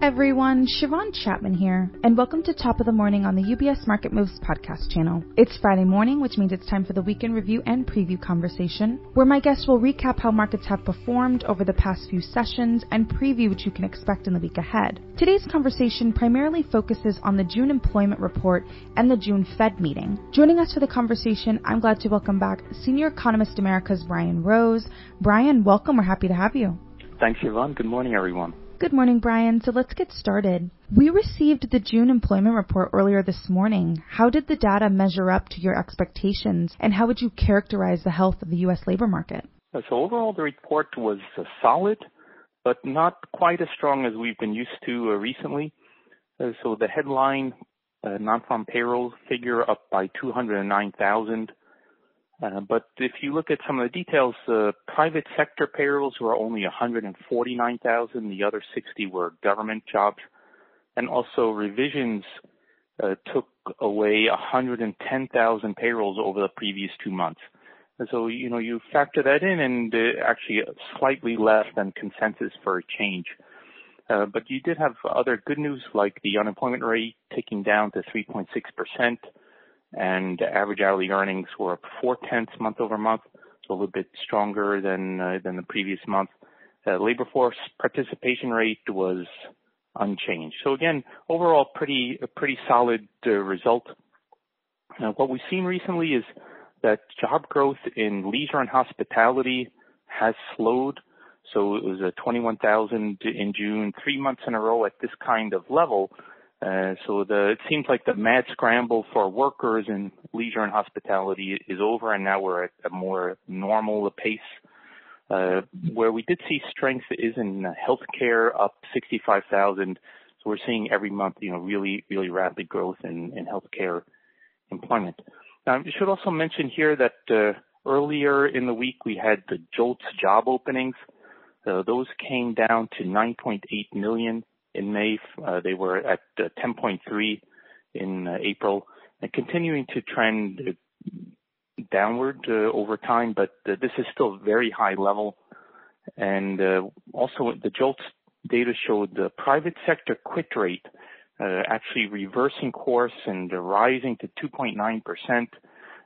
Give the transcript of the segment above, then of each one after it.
everyone, Shiavon Chatman here, and welcome to Top of the Morning on the UBS Market Moves podcast channel. It's Friday morning, which means it's time for the weekend review and preview conversation, where my guests will recap how markets have performed over the past few sessions and preview what you can expect in the week ahead. Today's conversation primarily focuses on the June employment report and the June Fed meeting. Joining us for the conversation, I'm glad to welcome back Senior Economist America's Brian Rose. Brian, welcome. We're happy to have you. Thanks, Yvonne. Good morning, everyone. Good morning, Brian. So let's get started. We received the June employment report earlier this morning. How did the data measure up to your expectations, and how would you characterize the health of the U.S. labor market? So overall, the report was uh, solid, but not quite as strong as we've been used to uh, recently. Uh, so the headline uh, non-farm payroll figure up by 209,000 uh, but if you look at some of the details, uh, private sector payrolls were only 149,000. The other 60 were government jobs. And also revisions uh, took away 110,000 payrolls over the previous two months. So, you know, you factor that in and uh, actually slightly less than consensus for a change. Uh, but you did have other good news like the unemployment rate ticking down to 3.6 percent and average hourly earnings were up four-tenths month-over-month, so a little bit stronger than uh, than the previous month. Uh, labor force participation rate was unchanged. So again, overall, pretty pretty solid uh, result. What we've seen recently is that job growth in leisure and hospitality has slowed. So it was a 21,000 in June, three months in a row at this kind of level. Uh, so the, it seems like the mad scramble for workers in leisure and hospitality is over, and now we're at a more normal pace. Uh, where we did see strength is in healthcare, up 65,000. So we're seeing every month, you know, really, really rapid growth in, in healthcare employment. Now, I should also mention here that uh, earlier in the week we had the JOLTS job openings. Uh, those came down to 9.8 million in May. Uh, they were at uh, 10.3 in uh, April and continuing to trend downward over time, but this is still very high level. And Also the JOLTS data showed the private sector quit rate actually reversing course and rising to 2.9%.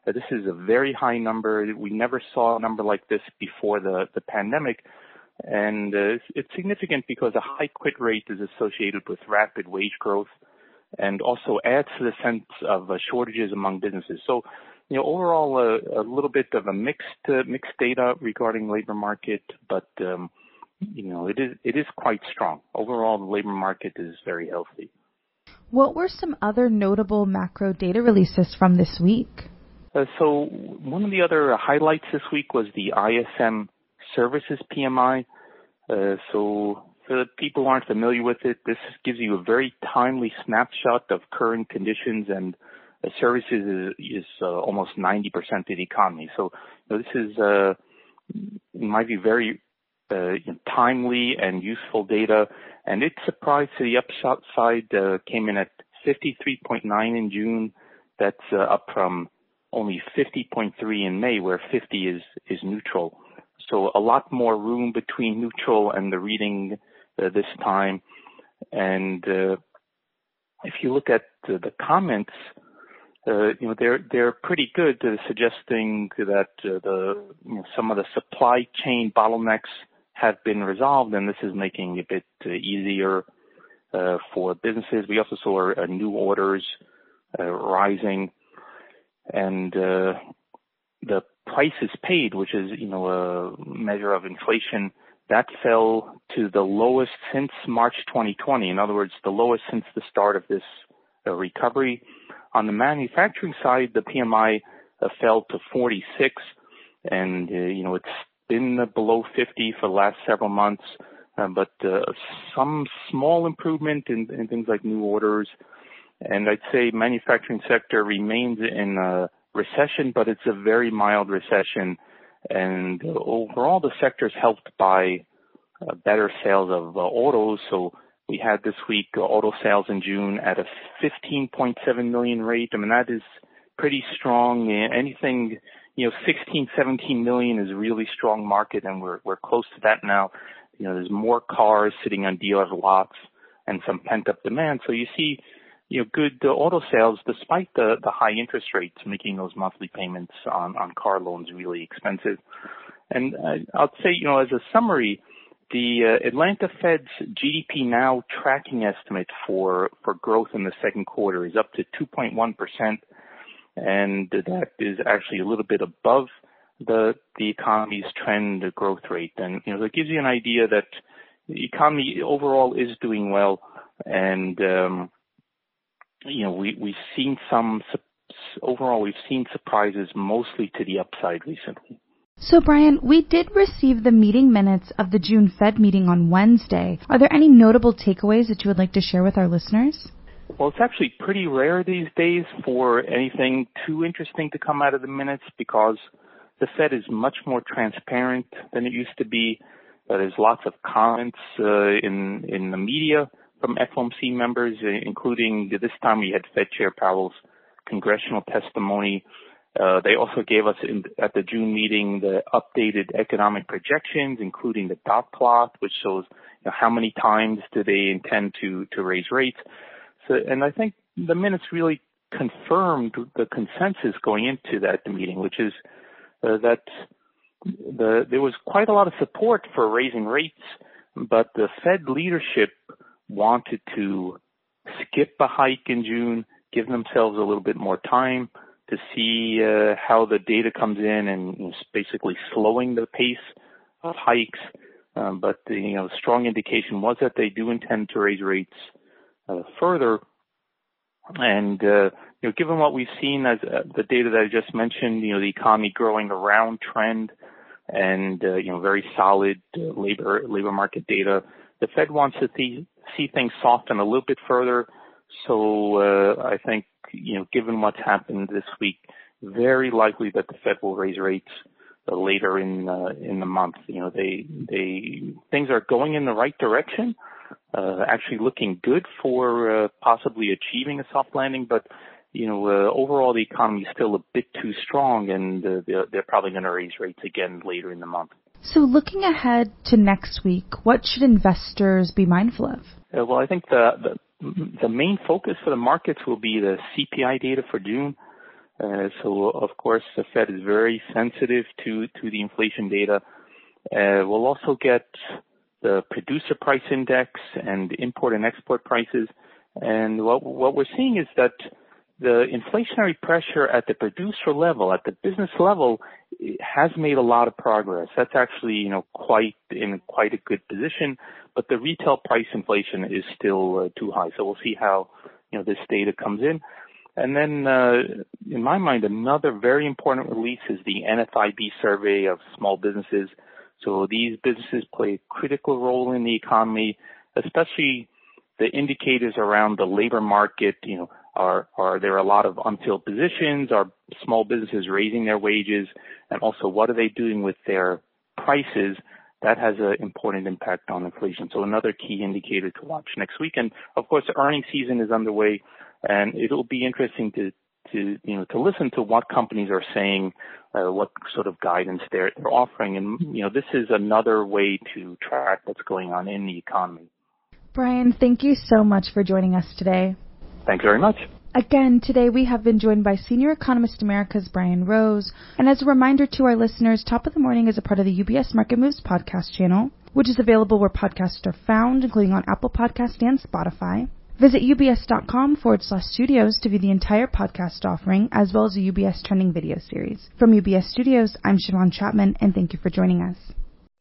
This is a very high number. We never saw a number like this before the the pandemic, and uh, it's significant because a high quit rate is associated with rapid wage growth and also adds to the sense of uh, shortages among businesses. So, you know, overall, uh, a little bit of a mixed uh, mixed data regarding labor market, but um, you know, it is it is quite strong. Overall, the labor market is very healthy. What were some other notable macro data releases from this week? Uh, so, one of the other highlights this week was the ISM services PMI. Uh, so for the people who aren't familiar with it, this gives you a very timely snapshot of current conditions and uh, services is, is uh, almost 90% of the economy. So this is, in my view, very timely and useful data. And it surprised to the upside, came in at 53.9 in June. That's up from only 50.3 in May, where 50 is is neutral. So a lot more room between neutral and the reading uh, this time. And uh, if you look at the, comments, uh, you know they're they're pretty good, uh, suggesting that uh, the you know, some of the supply chain bottlenecks have been resolved, and this is making it a bit easier for businesses. We also saw new orders rising, and the prices paid, which is, you know, a measure of inflation, that fell to the lowest since March 2020. In other words, the lowest since the start of this uh, recovery. On the manufacturing side, the PMI uh, fell to 46, and uh, you know it's been below 50 for the last several months. Uh, but uh, some small improvement in, in, things like new orders, and I'd say manufacturing sector remains in a recession, but it's a very mild recession. And overall, the sector is helped by uh, better sales of uh, autos. So we had this week uh, auto sales in June at a 15.7 million rate. I mean, that is pretty strong. Anything, you know, 16, 17 million is really strong market, and we're we're close to that now. You know, there's more cars sitting on dealer lots and some pent-up demand. So you see, you know, good auto sales despite the the high interest rates, making those monthly payments on on car loans really expensive. And uh, I'll say, you know, as a summary, the uh, Atlanta Fed's GDPNow tracking estimate for for growth in the second quarter is up to 2.1 percent, and that is actually a little bit above the the economy's trend growth rate. And you know, that gives you an idea that the economy overall is doing well, and um, you know, we we've seen some overall we've seen surprises mostly to the upside recently. So, Brian, we did receive the meeting minutes of the June Fed meeting on Wednesday. Are there any notable takeaways that you would like to share with our listeners? Well, it's actually pretty rare these days for anything too interesting to come out of the minutes because the Fed is much more transparent than it used to be. Uh, there's lots of comments uh, in in the media from FOMC members, uh, including this time we had Fed Chair Powell's congressional testimony uh, they also gave us in, at the June meeting the updated economic projections, including the dot plot, which shows you know, how many times do they intend to to raise rates. So, and I think the minutes really confirmed the consensus going into that meeting, which is uh, that the there was quite a lot of support for raising rates, but the Fed leadership wanted to skip a hike in June, give themselves a little bit more time to see uh, how the data comes in and basically slowing the pace of hikes. Um, but the you know, strong indication was that they do intend to raise rates uh, further. And uh, you know, given what we've seen as uh, the data that I just mentioned, you know, the economy growing around trend and uh, you know very solid uh, labor labor market data, the Fed wants to see, see things soften a little bit further. So uh, I think you know, given what's happened this week, very likely that the Fed will raise rates uh, later in uh, in the month. You know, they they things are going in the right direction, uh, actually looking good for uh, possibly achieving a soft landing. But you know, uh, overall the economy is still a bit too strong, and they're probably going to raise rates again later in the month. So, looking ahead to next week, what should investors be mindful of? Uh, well, I think the, the the main focus for the markets will be the CPI data for June. Uh, so of course the Fed is very sensitive to to the inflation data. Uh, we'll also get the producer price index and import and export prices. And what what we're seeing is that the inflationary pressure at the producer level, at the business level, has made a lot of progress. That's actually, you know, quite in quite a good position, but the retail price inflation is still uh, too high. So we'll see how, you know, this data comes in. And then, uh, in my mind, another very important release is the NFIB survey of small businesses. So these businesses play a critical role in the economy, especially the indicators around the labor market, you know, are, are there a lot of unfilled positions? Are small businesses raising their wages? And also, what are they doing with their prices? That has an important impact on inflation. So another key indicator to watch next week. And of course, earnings season is underway, and it'll be interesting to you know to listen to what companies are saying, uh, what sort of guidance they're they're offering, and you know this is another way to track what's going on in the economy. Brian, thank you so much for joining us today. Thank you very much. Again, today we have been joined by Senior Economist America's Brian Rose. And as a reminder to our listeners, Top of the Morning is a part of the UBS Market Moves podcast channel, which is available where podcasts are found, including on Apple Podcast and Spotify. Visit ubs.com forward slash studios to view the entire podcast offering, as well as the UBS trending video series. From UBS Studios, I'm Shiavon Chatman, and thank you for joining us.